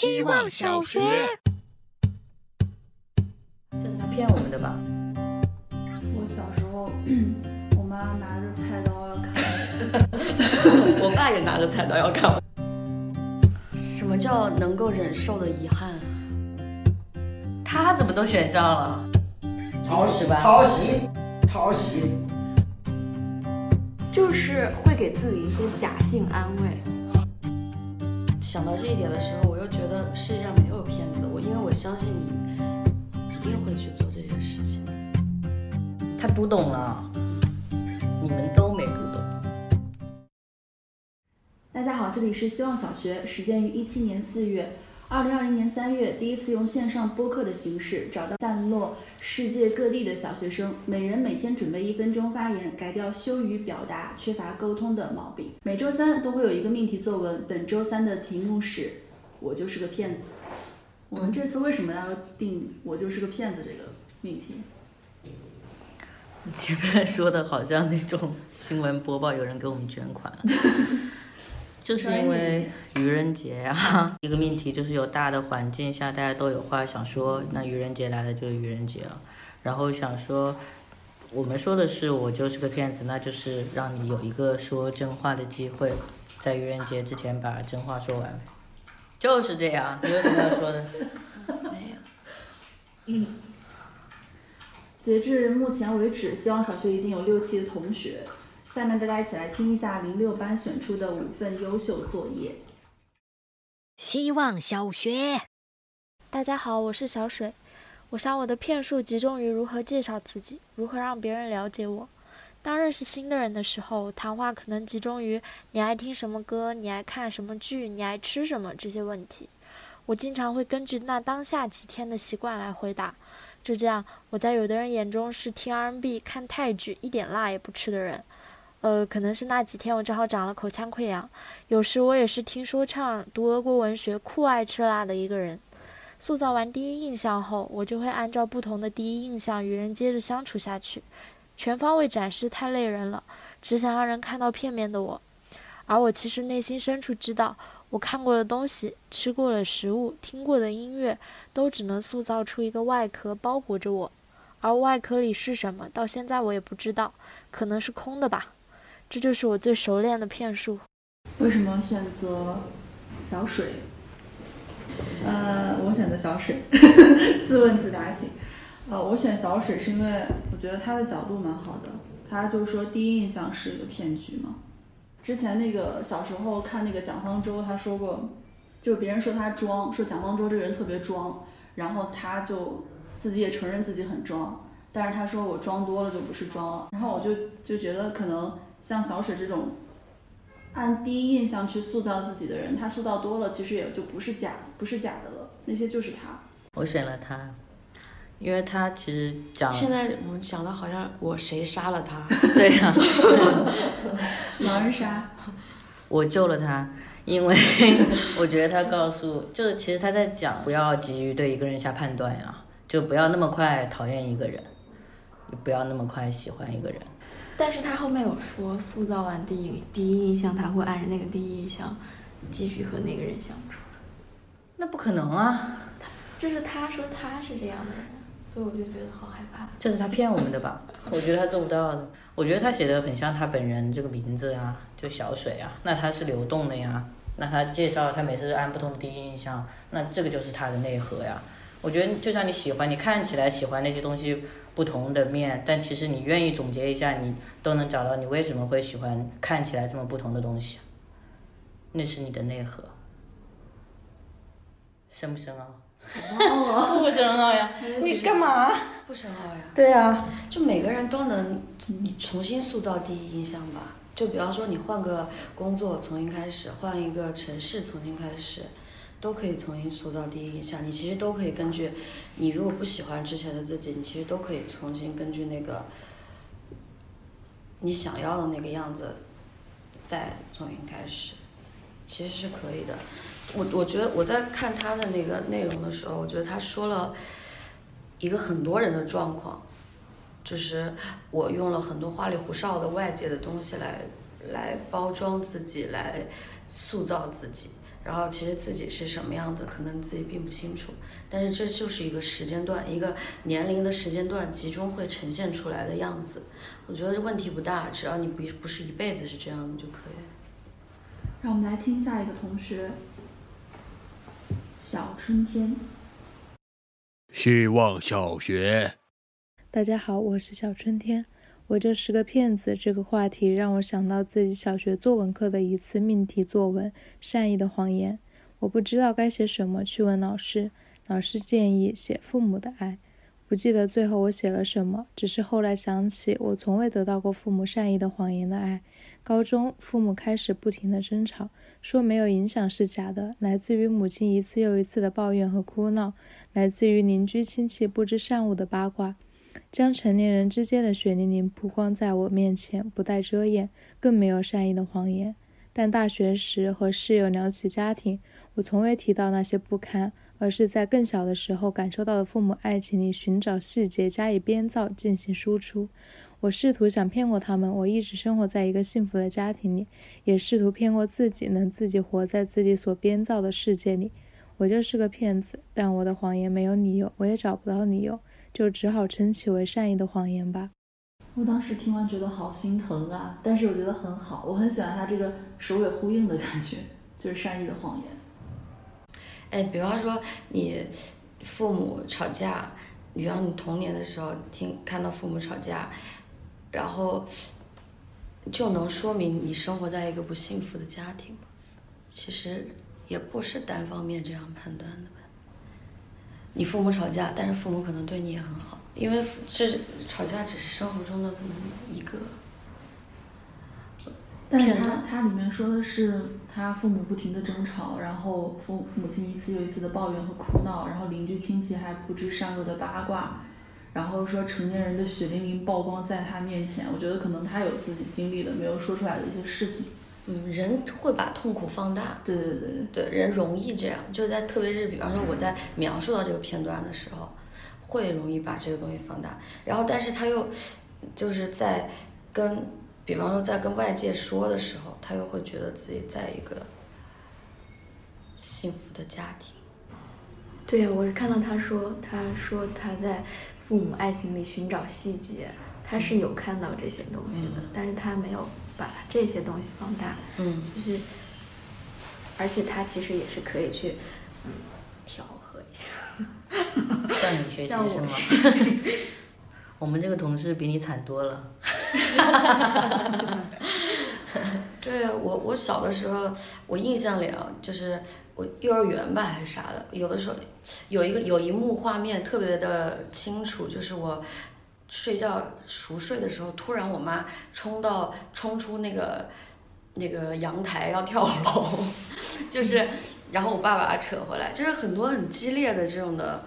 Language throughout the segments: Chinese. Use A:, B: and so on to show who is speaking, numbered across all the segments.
A: 希望小学。
B: 这是他骗我们的吧？
C: 我小时候，我妈拿着菜刀要砍
B: 我 我爸也拿着菜刀要砍我。
D: 什么叫能够忍受的遗憾？
B: 他怎么都选上了？
E: 抄袭
B: 吧
E: 抄袭，抄袭。
F: 就是会给自己一些假性安慰。
D: 想到这一点的时候，我又觉得世界上没有骗子，我因为我相信你一定会去做这件事情。
B: 他读懂了，你们都没读懂。
C: 大家好，这里是希望小学，始建于一七年四月，二零二零年三月，第一次用线上播客的形式找到散落世界各地的小学生，每人每天准备一分钟发言，改掉羞于表达、缺乏沟通的毛病。每周三都会有一个命题作文，本周三的题目是“我就是个骗子”。我们这次为什么要定“我就是个骗子”这个命题？
B: 你前面说的好像那种新闻播报有人给我们捐款了，就是因为愚人节啊、一个命题就是有大的环境下大家都有话想说，那愚人节来了就是愚人节了，然后想说。我们说的是我就是个骗子，那就是让你有一个说真话的机会，在愚人节之前把真话说完，就是这样。你有什么要说的？
D: 没有。
C: 嗯截至目前为止，希望小学已经有六期的同学。下面大家一起来听一下零六班选出的五份优秀作业。
A: 希望小学。
G: 大家好，我是小水。我想我的骗术集中于如何介绍自己，如何让别人了解我。当认识新的人的时候，谈话可能集中于你爱听什么歌、你爱看什么剧、你爱吃什么这些问题。我经常会根据那当下几天的习惯来回答。就这样，我在有的人眼中是听 R&B、看泰剧、一点辣也不吃的人。呃，可能是那几天我正好长了口腔溃疡。有时我也是听说唱、读俄国文学、酷爱吃辣的一个人。塑造完第一印象后，我就会按照不同的第一印象与人接着相处下去。全方位展示太累人了，只想让人看到片面的我。而我其实内心深处知道，我看过的东西、吃过的食物、听过的音乐，都只能塑造出一个外壳包裹着我。而外壳里是什么，到现在我也不知道，可能是空的吧。这就是我最熟练的骗术。
C: 为什么选择小水？呃，我选择小水，自问自答型。呃，我选小水是因为我觉得他的角度蛮好的，他就是说第一印象是一个骗局嘛。之前那个小时候看那个蒋方舟，他说过，就别人说他装，说蒋方舟这个人特别装，然后他就自己也承认自己很装，但是他说我装多了就不是装了，然后我就就觉得可能像小水这种。按第一印象去塑造自己的人，他塑造多了，其实也就不是假，不是假的了，那些就是他。
B: 我选了他，因为他其实讲
D: 现在我们讲的好像我谁杀了他？
B: 对呀、
C: 狼人杀，
B: 我救了他，因为 我觉得他告诉，就是其实他在讲不要急于对一个人下判断呀，就不要那么快讨厌一个人，也不要那么快喜欢一个人。
F: 但是他后面有说，塑造完第一第一印象，他会按着那个第一印象继续和那个人相处。
B: 那不可能啊，
F: 就是他说他是这样的人，所以我就觉得好害怕。
B: 这是他骗我们的吧？我觉得他做不到的。我觉得他写的很像他本人这个名字啊，就小水啊，那他是流动的呀。那他介绍他每次按不同的第一印象，那这个就是他的内核呀。我觉得就像你喜欢，你看起来喜欢那些东西不同的面，但其实你愿意总结一下，你都能找到你为什么会喜欢看起来这么不同的东西。那是你的内核，深不深奥？不深奥呀，你干嘛？
D: 不深奥呀。
B: 对啊，
D: 就每个人都能重新塑造第一印象吧。就比方说你换个工作重新开始，换一个城市重新开始，都可以重新塑造第一印象。你其实都可以根据，你如果不喜欢之前的自己，你其实都可以重新根据那个你想要的那个样子再重新开始，其实是可以的。我我觉得我在看他的那个内容的时候，我觉得他说了一个很多人的状况。就是我用了很多花里胡哨的外界的东西来来包装自己，来塑造自己，然后其实自己是什么样的，可能自己并不清楚。但是这就是一个时间段，一个年龄的时间段集中会呈现出来的样子。我觉得这问题不大，只要你不不是一辈子是这样的就可以。
C: 让我们来听下一个同学，小春天。
H: 希望小学。
I: 大家好，我是小春天。我就是个骗子。这个话题让我想到自己小学作文课的一次命题作文《善意的谎言》。我不知道该写什么，去问老师。老师建议写父母的爱。不记得最后我写了什么，只是后来想起，我从未得到过父母善意的谎言的爱。高中，父母开始不停的争吵，说没有影响是假的，来自于母亲一次又一次的抱怨和哭闹，来自于邻居亲戚不知善恶的八卦。将成年人之间的血淋淋曝光在我面前，不带遮掩，更没有善意的谎言。但大学时和室友聊起家庭，我从未提到那些不堪，而是在更小的时候感受到的父母爱情里寻找细节，加以编造进行输出。我试图想骗过他们，我一直生活在一个幸福的家庭里，也试图骗过自己，能自己活在自己所编造的世界里。我就是个骗子，但我的谎言没有理由，我也找不到理由。就只好称其为善意的谎言吧。
C: 我当时听完觉得好心疼啊，但是我觉得很好，我很喜欢他这个首尾呼应的感觉，就是善意的谎言。
D: 哎，比方说你父母吵架，比方你童年的时候听看到父母吵架，然后就能说明你生活在一个不幸福的家庭吗？其实也不是单方面这样判断的。你父母吵架，但是父母可能对你也很好，因为这吵架只是生活中的可能一个。
C: 但是他他里面说的是他父母不停的争吵，然后父母亲一次又一次的抱怨和哭闹，然后邻居亲戚还不知善恶的八卦，然后说成年人的血淋淋曝光在他面前。我觉得可能他有自己经历的没有说出来的一些事情。
D: 嗯，人会把痛苦放大。
C: 对对对
D: 对，人容易这样，就是在特别是比方说我在描述到这个片段的时候，会容易把这个东西放大。然后，但是他又就是在跟，比方说在跟外界说的时候，他又会觉得自己在一个幸福的家庭。
F: 对呀，我是看到他说，他说他在父母爱情里寻找细节，他是有看到这些东西的，但是他没有。把这些东西放大，
D: 嗯，
F: 就是，而且他其实也是可以去，嗯，调和一下。
B: 向你学习是吗？我们这个同事比你惨多了。
D: 对啊，我我小的时候，我印象里啊，就是我幼儿园吧还是啥的，有的时候有一个有一幕画面特别的清楚，就是我。睡觉熟睡的时候，突然我妈冲到冲出那个那个阳台要跳楼，就是，然后我爸把她扯回来，就是很多很激烈的这种的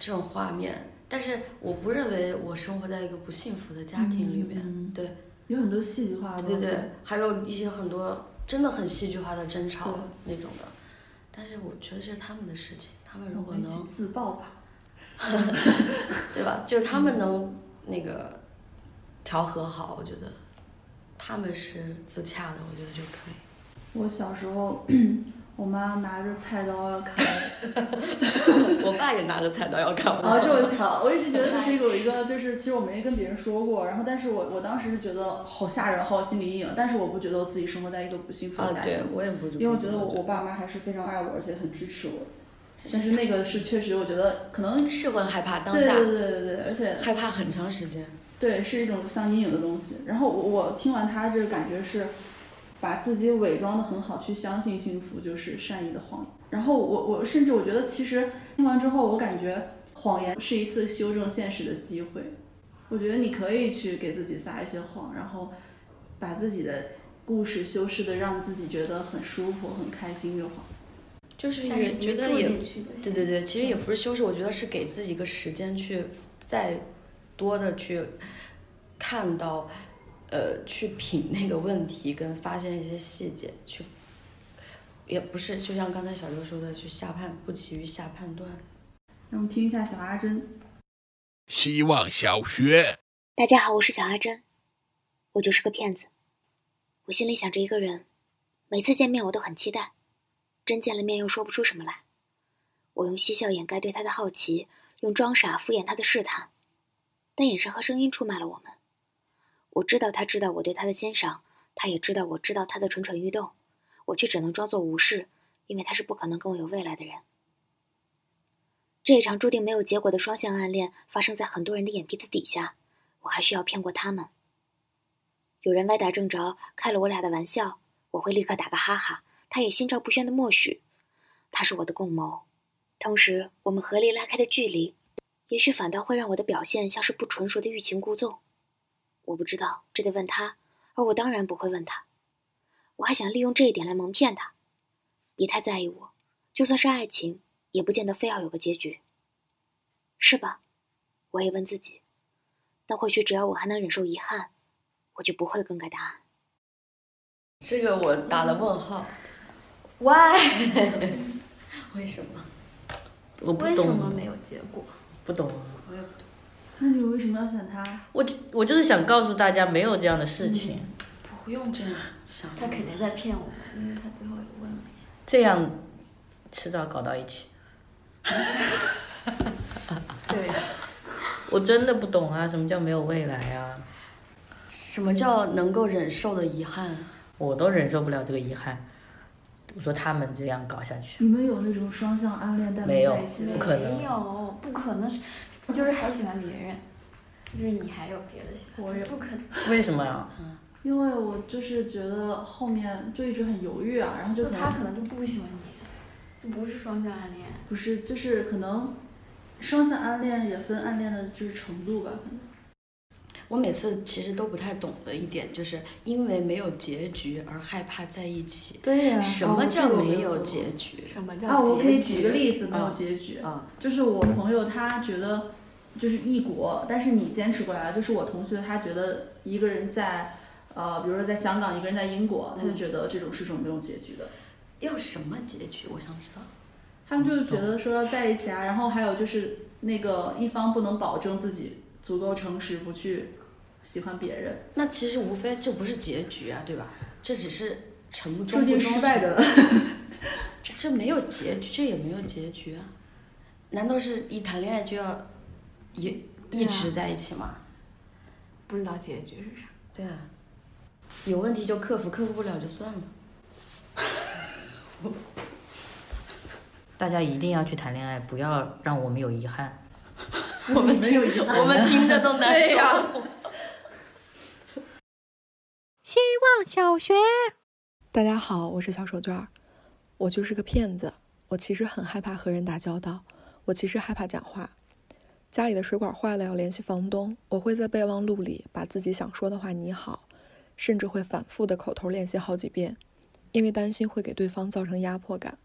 D: 这种画面。但是我不认为我生活在一个不幸福的家庭里面，对，
C: 有很多戏剧化的，
D: 对对，还有一些很多真的很戏剧化的争吵那种的。但是我觉得这是他们的事情，他们如果能
C: 自爆吧，
D: 对吧？就是他们能。那个调和好，我觉得他们是自洽的，我觉得就可以。
C: 我小时候，我妈拿着菜刀要砍
D: 我，我爸也拿着菜刀要砍我。
C: 啊，这么巧！我一直觉得这是有一个，就是其实我没跟别人说过，然后但是我我当时是觉得好吓人，好心理阴影。但是我不觉得我自己生活在一个不幸福的家庭，
D: 对我也不，
C: 因为我觉得我我爸妈还是非常爱我，而且很支持我。但是那个是确实，我觉得可能
D: 是会害怕当下，
C: 对对对对对，而且
D: 害怕很长时间，
C: 对，是一种像阴影的东西。然后我我听完他这个感觉是，把自己伪装的很好，去相信幸福就是善意的谎言。然后我我甚至我觉得其实听完之后，我感觉谎言是一次修正现实的机会。我觉得你可以去给自己撒一些谎，然后把自己的故事修饰的让自己觉得很舒服、很开心就好。
D: 就是也觉得也对对对，其实也不是修饰，我觉得是给自己一个时间去再多的去看到，呃，去品那个问题，跟发现一些细节，去也不是就像刚才小刘说的，去下判不急于下判断。
C: 让我们听一下小阿珍。
H: 希望小学。
A: 大家好，我是小阿珍，我就是个骗子。我心里想着一个人，每次见面我都很期待。真见了面又说不出什么来。我用嬉笑掩盖对他的好奇，用装傻敷衍他的试探，但眼神和声音出卖了我们。我知道他知道我对他的欣赏，他也知道我知道他的蠢蠢欲动，我却只能装作无视，因为他是不可能跟我有未来的人。这一场注定没有结果的双向暗恋发生在很多人的眼皮子底下，我还需要骗过他们。有人歪打正着开了我俩的玩笑，我会立刻打个哈哈，他也心照不宣的默许。他是我的共谋，同时我们合力拉开的距离，也许反倒会让我的表现像是不纯熟的欲擒故纵。我不知道，这得问他，而我当然不会问他。我还想利用这一点来蒙骗他，别太在意我，就算是爱情。也不见得非要有个结局，是吧？我也问自己，但或许只要我还能忍受遗憾，我就不会更改答案。
D: 这个我打了问号，Why？为什么？
B: 我不懂。
F: 为什么没有结果？
B: 不懂。
D: 我也不懂。
C: 那你为什么要选他？
B: 我就我就是想告诉大家，没有这样的事情。
D: 不用这样想。
F: 他肯定在骗我们，因为他最后也问了一下。
B: 这样，迟早搞到一起。
F: 对，
B: 我真的不懂啊，什么叫没有未来啊？
D: 什么叫能够忍受的遗憾？
B: 我都忍受不了这个遗憾。我说他们这样搞下去，
C: 你们有那种双向暗恋但
B: 没有
C: 在一起的？
B: 不可能
F: 没有，不可能，就是还喜欢别人，就是你还有别的喜欢，
C: 我也
F: 不可能。
B: 为什么呀？
C: 因为我就是觉得后面就一直很犹豫啊，然后就可
F: 他可能就不喜欢你，就不是双向暗恋。
C: 不是，就是可能双向暗恋也分暗恋的就是程度吧，可能。
D: 我每次其实都不太懂的一点，就是因为没有结局而害怕在一起。
C: 对呀、
D: 什么叫
C: 哦
D: 没有结局？
F: 什么叫
C: 啊，我可以举个例子，没有结局，
D: 啊，
C: 就是我朋友他觉得就是异国，但是你坚持过来了。就是我同学他觉得一个人在呃，比如说在香港，一个人在英国，他就觉得这种是种没有结局的。
D: 要什么结局？我想知道。
C: 他们就觉得说要在一起啊，然后还有就是那个一方不能保证自己足够诚实，不去喜欢别人，
D: 那其实无非这不是结局啊，对吧？这只是成不
C: 失败的。
D: 这没有结局，这也没有结局啊。难道是一谈恋爱就要一
F: 啊
D: 一直在一起吗？
F: 不知道结局是啥。
D: 对啊，有问题就克服，克服不了就算了。
B: 大家一定要去谈恋爱，不要让我们有遗憾。
D: 我们听，我们听着都难受。
J: 希望小学，大家好，我是小手绢儿。我就是个骗子，我其实很害怕和人打交道，我其实害怕讲话。家里的水管坏了要联系房东，我会在备忘录里把自己想说的话拟好，甚至会反复的口头练习好几遍，因为担心会给对方造成压迫感，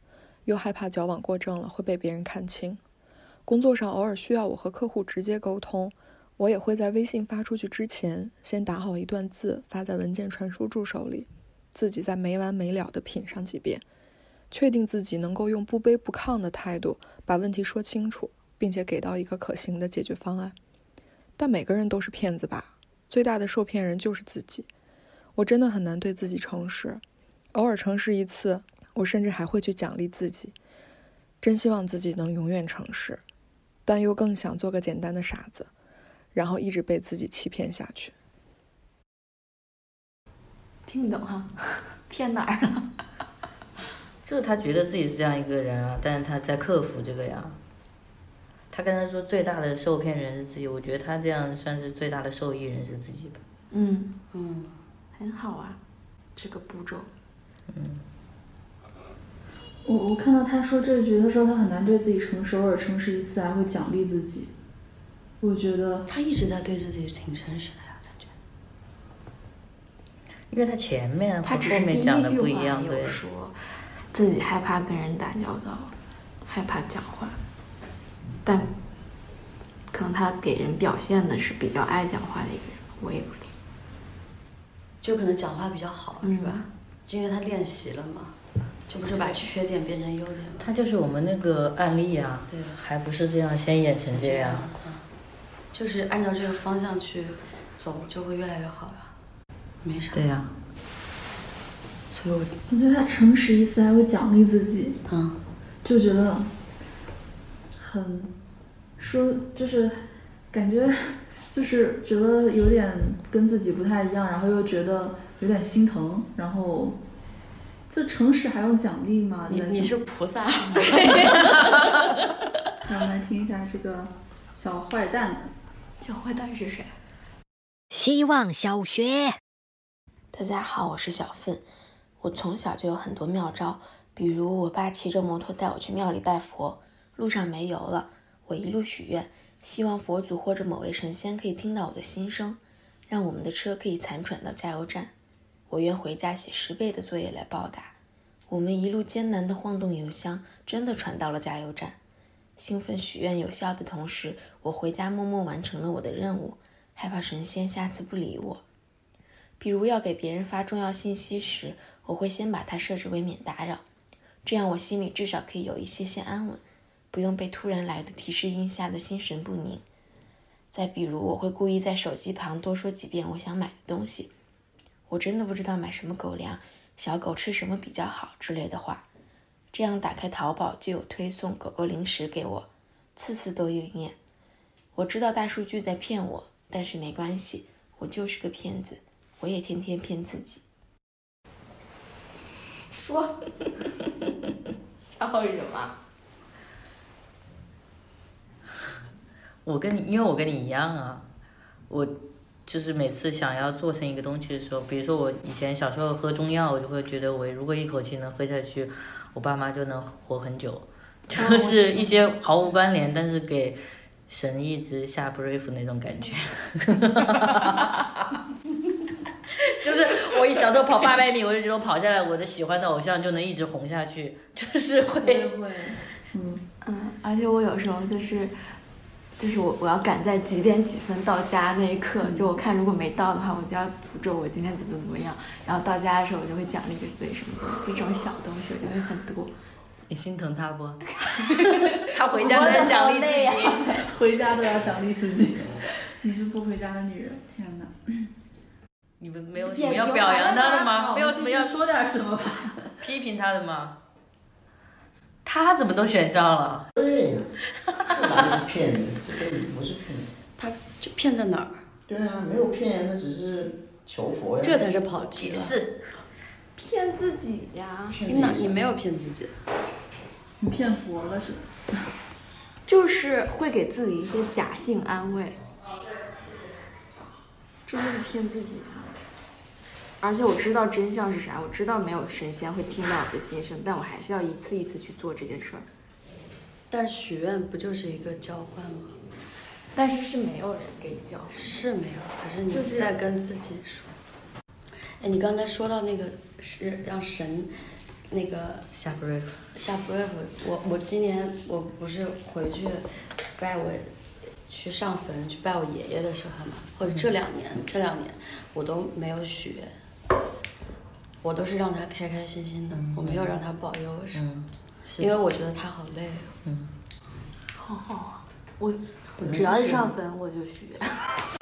J: 又害怕矫枉过正了会被别人看清。工作上偶尔需要我和客户直接沟通，我也会在微信发出去之前，先打好一段字发在文件传输助手里，自己再没完没了地品上几遍，确定自己能够用不卑不亢的态度把问题说清楚，并且给到一个可行的解决方案。但每个人都是骗子吧？最大的受骗人就是自己。我真的很难对自己诚实，偶尔诚实一次，我甚至还会去奖励自己。真希望自己能永远诚实，但又更想做个简单的傻子，然后一直被自己欺骗下去。
F: 听不懂哈，骗哪儿了？
B: 就是他觉得自己是这样一个人啊，但是他在克服这个呀。他跟他说最大的受骗人是自己，我觉得他这样算是最大的受益人是自己吧。
F: 嗯，
D: 嗯，
F: 很好啊，这个步骤。
C: 我我看到他说这句，他说他很难对自己诚实，偶尔诚实一次还会奖励自己。我觉得
D: 他一直在对自己挺诚实的呀，感觉。
B: 因为他前面和后
F: 他只是第一
B: 面讲的不
F: 句话
B: 一样，对
F: 有。说自己害怕跟人打交道，害怕讲话，但可能他给人表现的是比较爱讲话的一个人，我也不知道。
D: 就可能讲话比较好，
F: 嗯
D: 是吧？就因为他练习了嘛，就不是把缺点变成优点嘛。
B: 他就是我们那个案例啊，
D: 对，
B: 还不是这样先演成这样。
D: 嗯，就是按照这个方向去走，就会越来越好呀。没啥。
B: 对呀、
D: 所以我
C: 我觉得他诚实一次还会奖励自己，
D: 嗯，
C: 就觉得很说就是感觉就是觉得有点跟自己不太一样，然后又觉得有点心疼，然后这诚实还用奖励吗？
D: 你你是菩萨，对。
C: 让我们来听一下这个小坏蛋。
F: 小坏蛋是谁？
K: 希望小学。
L: 大家好，我是小奋。我从小就有很多妙招，比如我爸骑着摩托带我去庙里拜佛，路上没油了，我一路许愿，希望佛祖或者某位神仙可以听到我的心声，让我们的车可以残喘到加油站。我愿回家写十倍的作业来报答。我们一路艰难地晃动油箱，真的传到了加油站。兴奋许愿有效的同时，我回家默默完成了我的任务，害怕神仙下次不理我。比如要给别人发重要信息时，我会先把它设置为免打扰，这样我心里至少可以有一些些安稳，不用被突然来的提示音吓得心神不宁。再比如，我会故意在手机旁多说几遍我想买的东西，我真的不知道买什么狗粮，小狗吃什么比较好之类的话。这样打开淘宝就有推送狗狗零食给我，次次都应验。我知道大数据在骗我，但是没关系，我就是个骗子，我也天天骗自己。
F: 说，笑什么？
B: 我跟你，因为我跟你一样啊，我就是每次想要做成一个东西的时候，比如说我以前小时候喝中药，我就会觉得我如果一口气能喝下去，我爸妈就能活很久，就是一些毫无关联，但是给神一直下 brief 那种感觉。就是我一小时候跑八百米，我就觉得我跑下来，我的喜欢的偶像就能一直红下去，就是会。
C: 会，嗯
F: 嗯，而且我有时候就是，就是我我要赶在几点几分到家那一刻，就我看如果没到的话，我就要诅咒我今天怎么怎么样，然后到家的时候我就会奖励给自己什么的，就这种小东西我就会很多。
B: 你心疼他不？他 回家都要奖励自己，
C: 回家都要奖励自己。你是不回家的女人，天哪！
B: 你们没有什么要表扬他的吗？没有什么要
C: 说点什么吧？
B: 批评他的吗？他怎么都选上了？
E: 对呀，这哪里是骗子？这根本不是骗子。
D: 他就骗在哪儿？
E: 对啊，没有骗，那只是求佛呀。
D: 这才是跑题了。
B: 是
F: 骗自己呀！
D: 你哪？你没有骗自己。
C: 你骗佛了是吧？
F: 就是会给自己一些假性安慰，这就是骗自己啊！而且我知道真相是啥，我知道没有神仙会听到我的心声，但我还是要一次一次去做这件事儿。
D: 但许愿不就是一个交换吗？
F: 但是是没有人给你教。
D: 是没有，可是你在跟自己说。哎，你刚才说到那个是让神那个
B: 下 brief
D: 下 brief，我我今年我不是回去拜我去上坟去拜我爷爷的时候嘛，或者这两年这两年我都没有许愿，我都是让他开开心心的，我没有让他保佑我什么，因为我觉得他好累。
B: 嗯，
F: 好好啊，我只要一上坟我就许愿。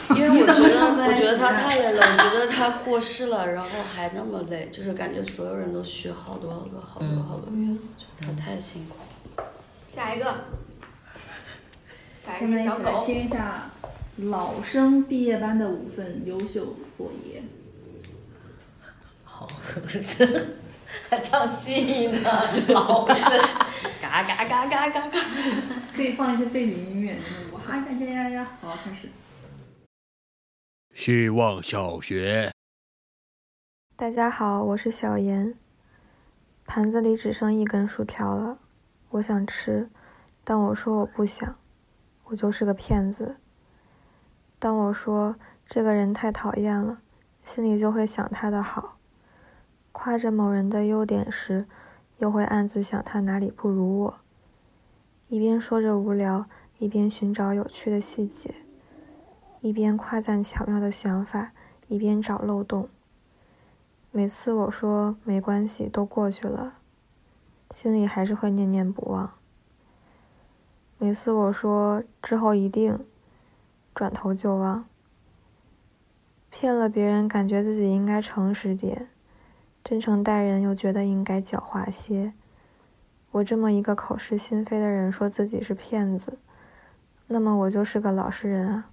D: 因为我觉得，我觉得他太累了，我觉得他过世了，然后还那么累，就是感觉所有人都许好多好多好多好多愿，我觉得他太辛苦。
F: 下一个，下
C: 一起来
F: 一个小狗。
C: 听一下老生毕业班的五份优秀作业。
B: 好，还唱戏呢，老生
D: 嘎嘎嘎嘎嘎嘎。
C: 可以放一些背景音乐，就是哇呀呀呀呀！好，开始。
H: 希望小学。
M: 大家好，我是小严。盘子里只剩一根薯条了，我想吃，但我说我不想，我就是个骗子。当我说这个人太讨厌了，心里就会想他的好；夸着某人的优点时，又会暗自想他哪里不如我。一边说着无聊，一边寻找有趣的细节。一边夸赞巧妙的想法，一边找漏洞。每次我说没关系，都过去了，心里还是会念念不忘。每次我说之后一定，转头就忘。骗了别人，感觉自己应该诚实点，真诚待人又觉得应该狡猾些。我这么一个口是心非的人说自己是骗子，那么我就是个老实人啊。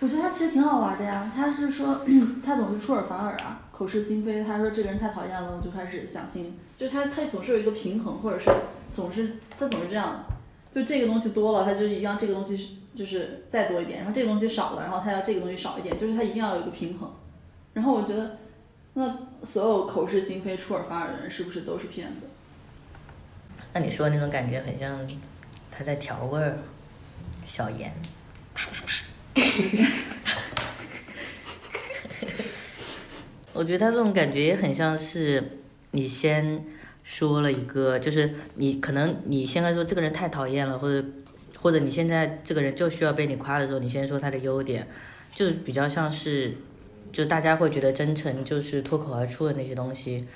C: 我觉得他其实挺好玩的呀，他是说 他总是出尔反尔啊，口是心非。他说这个人太讨厌了，我就开始想心。就他他总是有一个平衡，或者是总是他总是这样，就这个东西多了，他就一样这个东西就是再多一点，然后这个东西少了，然后他要这个东西少一点，就是他一定要有一个平衡。然后我觉得，那所有口是心非、出尔反尔的人，是不是都是骗子？
B: 那你说的那种感觉很像他在调味儿，小盐。我觉得他这种感觉也很像是你先说了一个，就是你可能你现在说这个人太讨厌了，或者或者你现在这个人就需要被你夸的时候，你先说他的优点，就比较像是，就大家会觉得真诚就是脱口而出的那些东西，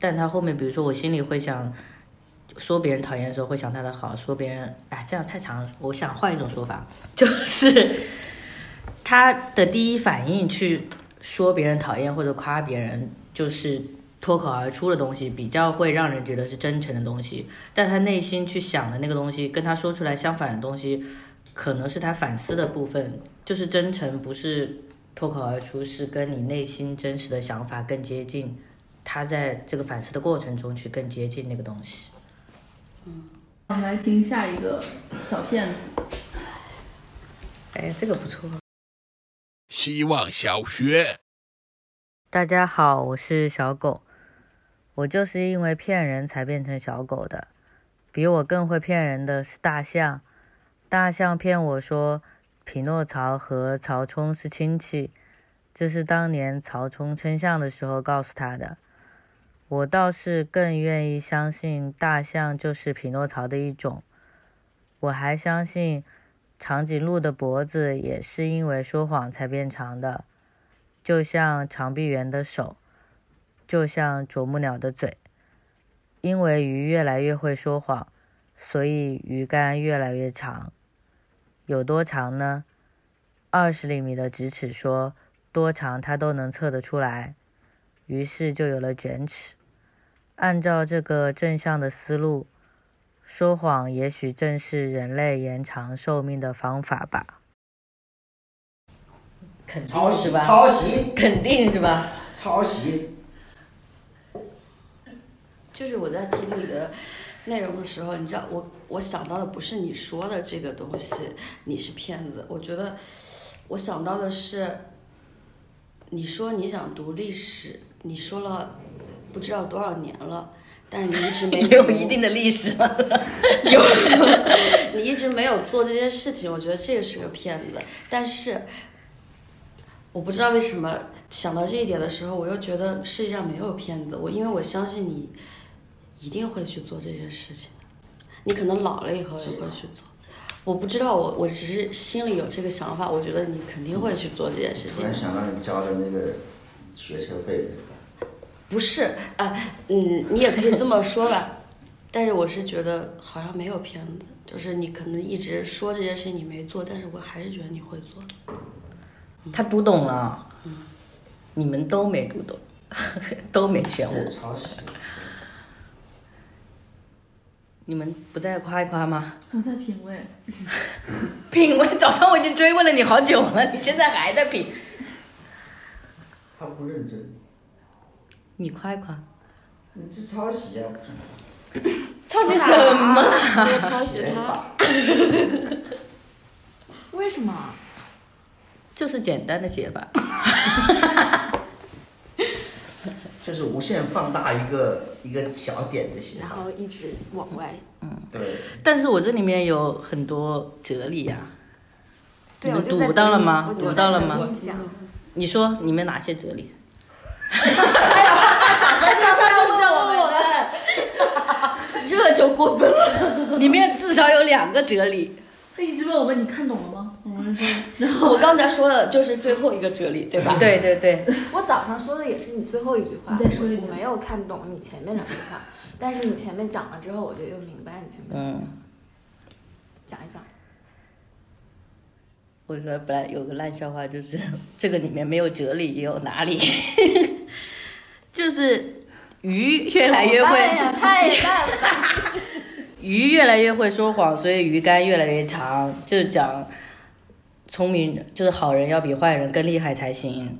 B: 但他后面比如说我心里会想。说别人讨厌的时候会想他的好，说别人哎这样太长了，我想换一种说法，就是他的第一反应去说别人讨厌或者夸别人，就是脱口而出的东西，比较会让人觉得是真诚的东西。但他内心去想的那个东西，跟他说出来相反的东西，可能是他反思的部分。就是真诚不是脱口而出，是跟你内心真实的想法更接近。他在这个反思的过程中去更接近那个东西。
C: 我们来听下一个小骗子。
B: 哎，这个不错。
H: 希望小学。
B: 大家好，我是小狗。我就是因为骗人才变成小狗的。比我更会骗人的是大象。大象骗我说匹诺曹和曹冲是亲戚，这是当年曹冲称象的时候告诉他的。我倒是更愿意相信大象就是匹诺曹的一种。我还相信长颈鹿的脖子也是因为说谎才变长的，就像长臂猿的手，就像啄木鸟的嘴。因为鱼越来越会说谎，所以鱼竿越来越长。有多长呢？二十厘米的直尺说多长它都能测得出来，于是就有了卷尺。按照这个正向的思路，说谎也许正是人类延长寿命的方法吧。肯定是吧？
E: 抄袭，
B: 肯定是吧？
E: 抄袭。
D: 就是我在听你的内容的时候，你知道，我我想到的不是你说的这个东西，你是骗子。我觉得我想到的是，你说你想读历史，你说了。不知道多少年了，但是你一直没
B: 有一定的历史了。
D: 有，你一直没有做这件事情，我觉得这个是个骗子。但是我不知道为什么想到这一点的时候，我又觉得世界上没有骗子。我因为我相信你一定会去做这件事情你可能老了以后也会去做。我不知道，我我只是心里有这个想法，我觉得你肯定会去做这件事情。突
E: 然想到你交的那个学车费。
D: 不是啊，嗯，你也可以这么说吧，但是我是觉得好像没有骗子，就是你可能一直说这件事情你没做，但是我还是觉得你会做的。
B: 他读懂了，嗯，你们都没读懂，都没选我。你们不再夸一夸吗？
C: 我在品味。
B: 品味？早上我已经追问了你好久了，你现在还在品？
E: 他不认真。
B: 你夸一夸，
E: 你这抄袭啊！
B: 抄袭什么啦？
D: 抄袭他。
F: 为什么？
B: 就是简单的写法。
E: 就是无限放大一个一个小点的写
F: 法，然后一直往外。
B: 嗯，
E: 对。
B: 但是我这里面有很多哲理呀。
F: 对，
B: 你们读到了吗？
F: 读
B: 到了吗？你说你们哪些哲理？
D: 这就过分了，
B: 里面至少有两个哲理。
C: 他一直问我们：“你看懂了吗？”我们说，
D: 然后我刚才说的就是最后一个哲理，对吧？
B: 对对对。
F: 我早上说的也是你最后一句话。
C: 你再说一遍。
F: 我没有看懂你前面两句话，但是你前面讲了之后，我就又明白你前面。
B: 嗯。
F: 讲一讲。
B: 我说本来有个烂笑话，就是这个里面没有哲理，也有哪里？就是鱼越来越会，
F: 太淡了。
B: 鱼越来越会说谎，所以鱼竿越来越长，就是讲聪明就是好人要比坏人更厉害才行。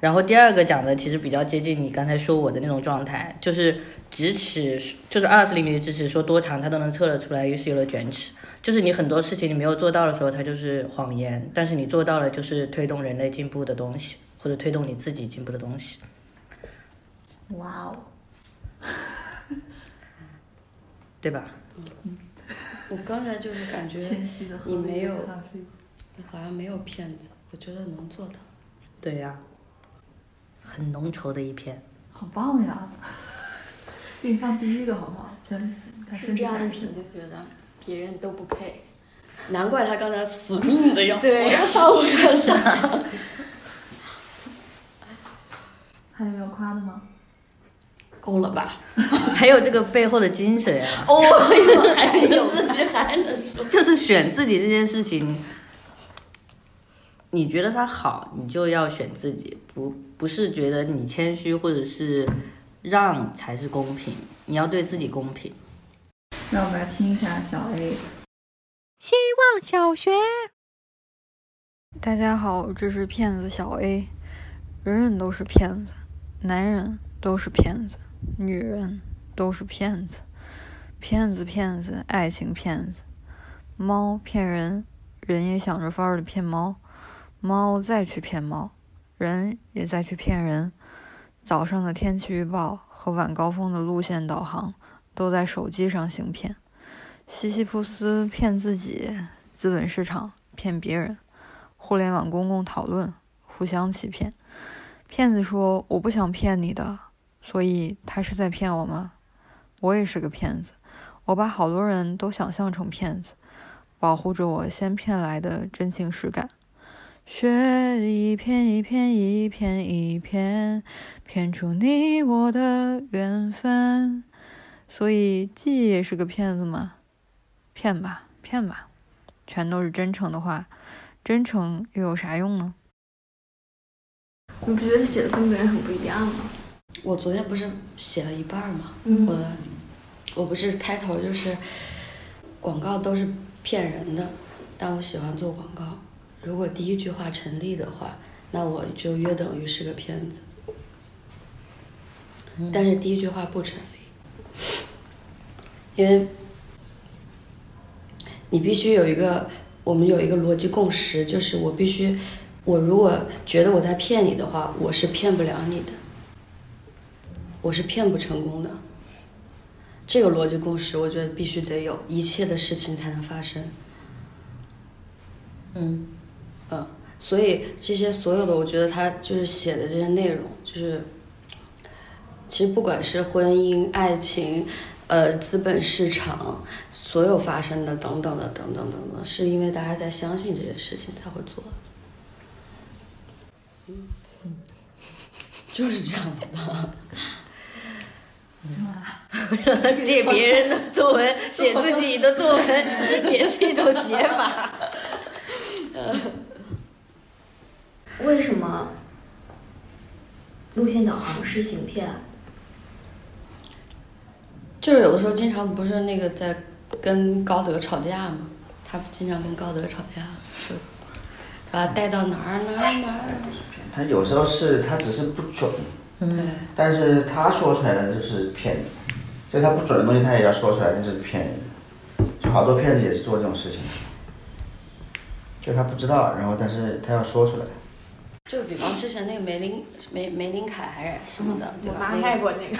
B: 然后第二个讲的其实比较接近你刚才说我的那种状态，就是直尺，就是二十厘米的直尺，说多长它都能测得出来，于是有了卷尺。就是你很多事情你没有做到的时候，它就是谎言；但是你做到了，就是推动人类进步的东西，或者推动你自己进步的东西。
F: 哇哦，
B: 对吧？
D: 我刚才就是感觉你没有好像没有骗子，我觉得能做到。
B: 对呀、很浓稠的一片。
C: 好棒呀！给你放第一个好不好？先看身体
F: 是这样一品就觉得别人都不配。
D: 难怪他刚才死命的要
F: 对
D: 我要杀，我要杀。
C: 还有没有夸的吗？
D: 够了吧？
B: 还有这个背后的精神啊！
D: 哦，还有自己还能说，
B: 就是选自己这件事情，你觉得他好，你就要选自己，不不是觉得你谦虚或者是让才是公平，你要对自己公平。
C: 让我们来听一下小 A。
N: 希望小学。
O: 大家好，这是骗子小 A。人人都是骗子，男人都是骗子，女人都是骗子，骗子骗子，爱情骗子，猫骗人，人也想着法儿的骗猫，猫再去骗猫，人也再去骗人。早上的天气预报和晚高峰的路线导航都在手机上行骗。西西弗斯骗自己，资本市场骗别人，互联网公共讨论互相欺骗。骗子说：“我不想骗你的，所以他是在骗我吗？我也是个骗子，我把好多人都想象成骗子，保护着我先骗来的真情实感。雪一片一片一片一片，骗出你我的缘分。所以记忆也是个骗子吗？骗吧，骗吧，全都是真诚的话，真诚又有啥用呢？”
F: 你不觉得写的跟别人很不一样吗？
D: 我昨天不是写了一半儿吗？
F: 嗯
D: 我的，我不是开头就是广告都是骗人的，但我喜欢做广告。如果第一句话成立的话，那我就约等于是个骗子。但是第一句话不成立，因为你必须有一个，我们有一个逻辑共识，就是我必须，我如果觉得我在骗你的话，我是骗不了你的，我是骗不成功的。这个逻辑共识，我觉得必须得有，一切的事情才能发生。
B: 嗯，
D: 嗯，所以这些所有的，我觉得他就是写的这些内容，就是其实不管是婚姻、爱情，呃，资本市场，所有发生的等等的等等等等，是因为大家在相信这些事情才会做。嗯，就是这样子的。
B: 借别人的作文写自己的作文，也是一种写法。
F: 为什么路线导航是行骗啊？
D: 就是有的时候经常不是那个在跟高德吵架吗？他经常跟高德吵架，说把他带到哪儿哪儿哪儿。
E: 他有时候是他只是不准，
D: 嗯，
E: 但是他说出来的就是骗人，就他不准的东西他也要说出来，就是骗人。就好多骗子也是做这种事情，就他不知道，然后但是他要说出来。
D: 就比方之前那个梅林梅梅林凯还是什么的，对吧？
F: 我妈
D: 那
F: 卖过那个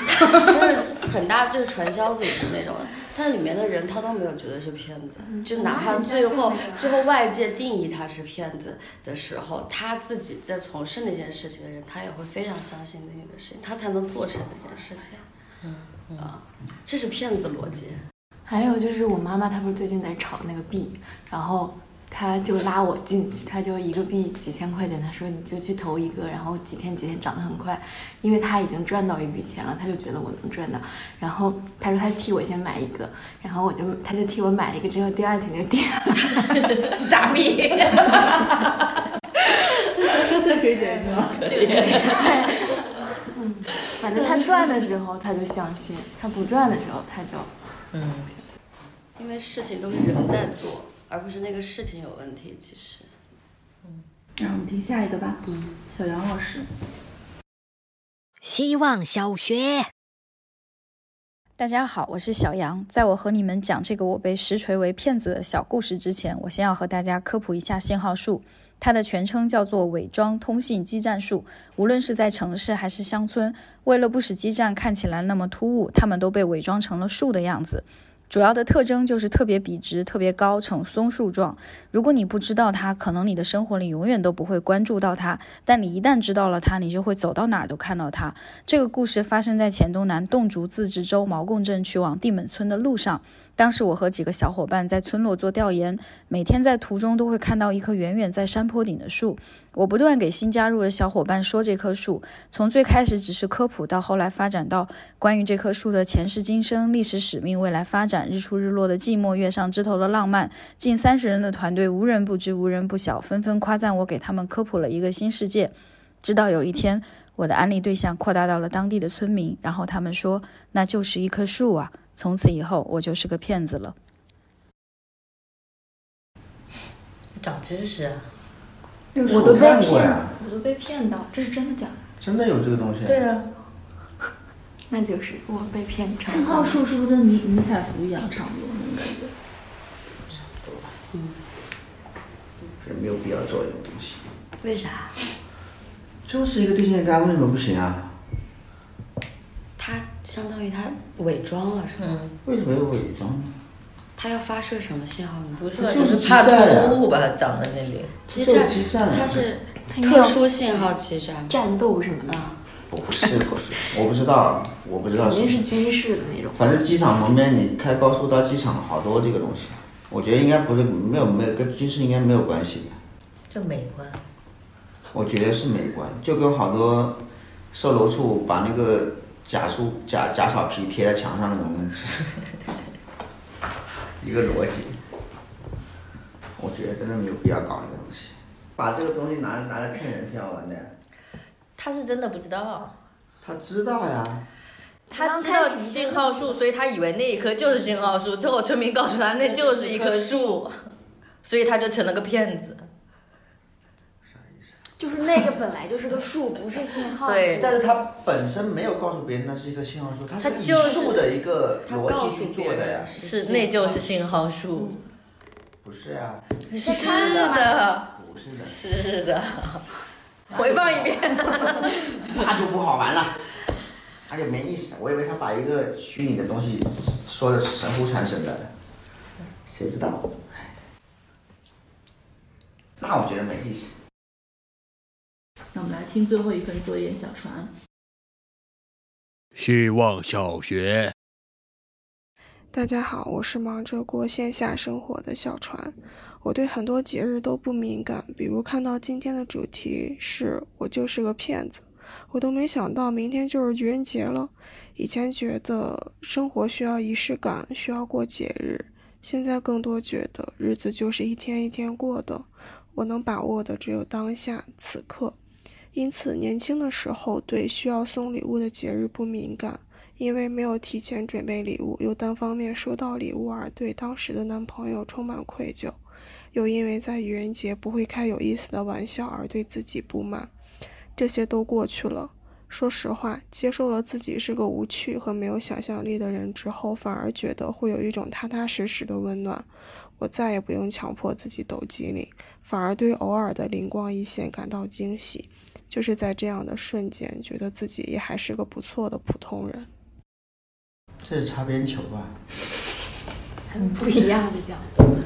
D: 就是 很大，就是传销组织那种的，但里面的人他都没有觉得是骗子，就哪怕最后最后外界定义他是骗子的时候，他自己在从事那件事情的人，他也会非常相信那个事情，他才能做成这件事情。
B: 嗯
D: 啊，这是骗子的逻辑。
F: 还有就是我妈妈她不是最近在炒那个币，然后他就拉我进去，他就一个币几千块钱，他说你就去投一个，然后几天几天涨得很快，因为他已经赚到一笔钱了，他就觉得我能赚到，然后他说他替我先买一个，然后我就他就替我买了一个之后，第二天就跌了，
D: 傻逼。
C: 这可以剪是吗？
F: 可以嗯，反正他赚的时候他就相信，他不赚的时候他就
B: 嗯，
D: 因为事情都是人在做，而不是那个事情有问题。其实，嗯
C: 让我们听下一个吧。
D: 嗯，
C: 小杨老师。
K: 希望小学。
P: 大家好，我是小杨。在我和你们讲这个我被实锤为骗子的小故事之前，我先要和大家科普一下信号术。它的全称叫做伪装通信基站术。无论是在城市还是乡村，为了不使基站看起来那么突兀，它们都被伪装成了树的样子。主要的特征就是特别笔直、特别高，呈松树状。如果你不知道它，可能你的生活里永远都不会关注到它。但你一旦知道了它，你就会走到哪儿都看到它。这个故事发生在黔东南侗族自治州毛贡镇去往地门村的路上。当时我和几个小伙伴在村落做调研，每天在途中都会看到一棵远远在山坡顶的树。我不断给新加入的小伙伴说这棵树，从最开始只是科普，到后来发展到关于这棵树的前世今生、历史使命、未来发展、日出日落的寂寞、月上枝头的浪漫。近三十人的团队，无人不知，无人不晓，纷纷夸赞我给他们科普了一个新世界。直到有一天，我的安利对象扩大到了当地的村民，然后他们说那就是一棵树啊。从此以后，我就是个骗子了。
B: 长知识啊！
F: 我都被骗
E: 了，
F: 我都被骗到，这是真的假的？
E: 真的有这个东西。
B: 对啊，
F: 那就是我被骗成
C: 信号术是不是跟迷迷彩服一样差不多那种感觉？
D: 嗯，
E: 也没有必要做这种东西。
D: 为啥？
E: 就是一个电线杆，为什么不行啊？
D: 他相当于他伪装了，是吗？
E: 为什么要伪装呢？
D: 他要发射什么信号呢？
B: 不是
E: 就
B: 就是是怕突兀把它长在那里。
D: 基站它是特殊信号基站。
F: 战斗什么的，
D: 我，
E: 不是不是，我不知道，我不知道
F: 肯定
E: 是
F: 是军事的那种。
E: 反正机场旁边，你开高速到机场好多这个东西，我觉得应该不是没有没有跟军事应该没有关系的，
B: 这美观，
E: 我觉得是美观，就跟好多售楼处把那个假书假假草皮贴在墙上那种 一个逻辑。我觉得真的没有必要搞这个东西，把这个东西拿拿来骗人是要玩的。
B: 他是真的不知道，
E: 他知道呀，
B: 他知道信号树，所以他以为那一棵就是信号树。最后村民告诉他那就是一棵树，所以他就成了个骗子。
F: 就是那个本来就是个数，不是信号。
B: 对
E: 但是他本身没有告诉别人那是一个信号数，他是以
B: 他就是
E: 树的一个逻辑去做的呀
D: 人。
B: 是，那就是信号数。
E: 不是呀，
B: 是的，
E: 不是的，
B: 是的。回放一遍。
E: 那就不好玩了，那就没意思。我以为他把一个虚拟的东西说的神乎传神的，谁知道？哎那我觉得没意思。
C: 那我们来听最后一份作业，小船。
H: 希望小学。
Q: 大家好，我是忙着过线下生活的小船。我对很多节日都不敏感，比如看到今天的主题是“我就是个骗子”，我都没想到明天就是愚人节了。以前觉得生活需要仪式感，需要过节日，现在更多觉得日子就是一天一天过的。我能把握的只有当下此刻，因此年轻的时候对需要送礼物的节日不敏感。因为没有提前准备礼物，又单方面收到礼物而对当时的男朋友充满愧疚，又因为在愚人节不会开有意思的玩笑而对自己不满，这些都过去了。说实话，接受了自己是个无趣和没有想象力的人之后，反而觉得会有一种踏踏实实的温暖。我再也不用强迫自己抖机灵，反而对偶尔的灵光一现感到惊喜。就是在这样的瞬间，觉得自己也还是个不错的普通人。
E: 这是擦边球吧？
F: 很不一样的角度。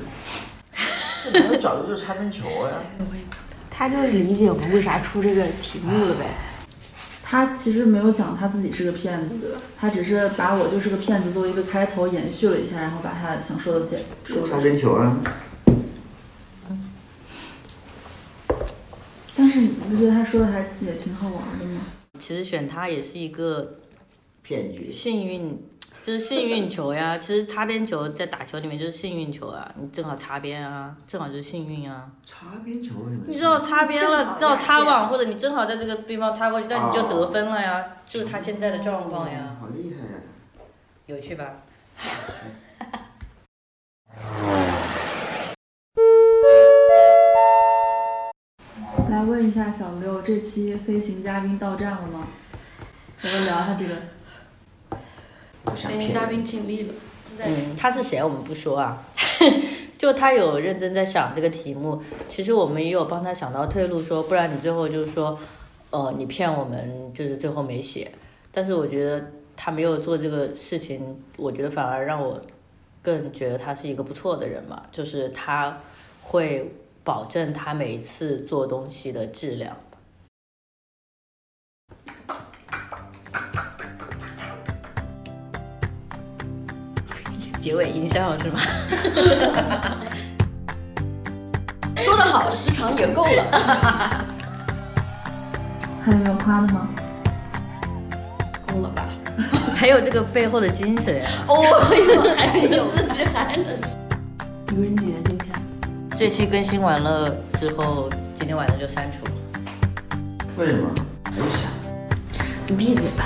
E: 这哪有角度就是擦边球呀？
F: 他就是理解我们为啥出这个题目了呗。
C: 他其实没有讲他自己是个骗子，对吧？他只是把我就是个骗子作为一个开头延续了一下，然后把他想说的解说
E: 擦边球啊！
C: 但是你不觉得他说的还也挺好玩的吗？
B: 其实选他也是一个
E: 骗局，
B: 幸运就是幸运球呀。其实擦边球在打球里面就是幸运球啊，你正好擦边啊，正好就是幸运啊。
E: 擦边球
B: 你知道擦边了，正好擦网，或者你正好在这个地方擦过去，但你就得分了呀，就是他现在的状况呀。
E: 好厉害呀！
B: 有趣吧？
C: 来问一下小六，这期飞行嘉宾到站了吗？我们聊一下这个。
D: 飞行嘉宾尽力了。
B: 嗯，他是谁我们不说啊，就他有认真在想这个题目。其实我们也有帮他想到退路，说不然你最后就是说，呃，你骗我们，就是最后没写。但是我觉得他没有做这个事情，我觉得反而让我更觉得他是一个不错的人嘛，就是他会。保证他每一次做东西的质量。结尾音效是吗？
D: 说得好，时长也够了。
C: 还有要夸的吗？
D: 够了吧？
B: 还有这个背后的精神啊！
D: 哦，还有自己还能。愚人节。
B: 这期更新完了之后，今天晚上就删除。
E: 为什么？还想？
D: 你闭嘴吧！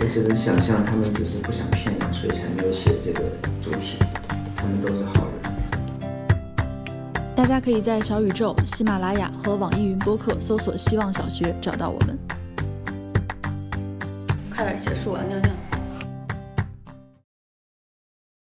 E: 我只能想象他们只是不想骗人，所以才没有写这个主题。他们都是好人。
P: 大家可以在小宇宙、喜马拉雅和网易云播客搜索“希望小学”找到我们。
D: 快点结束啊！尿尿。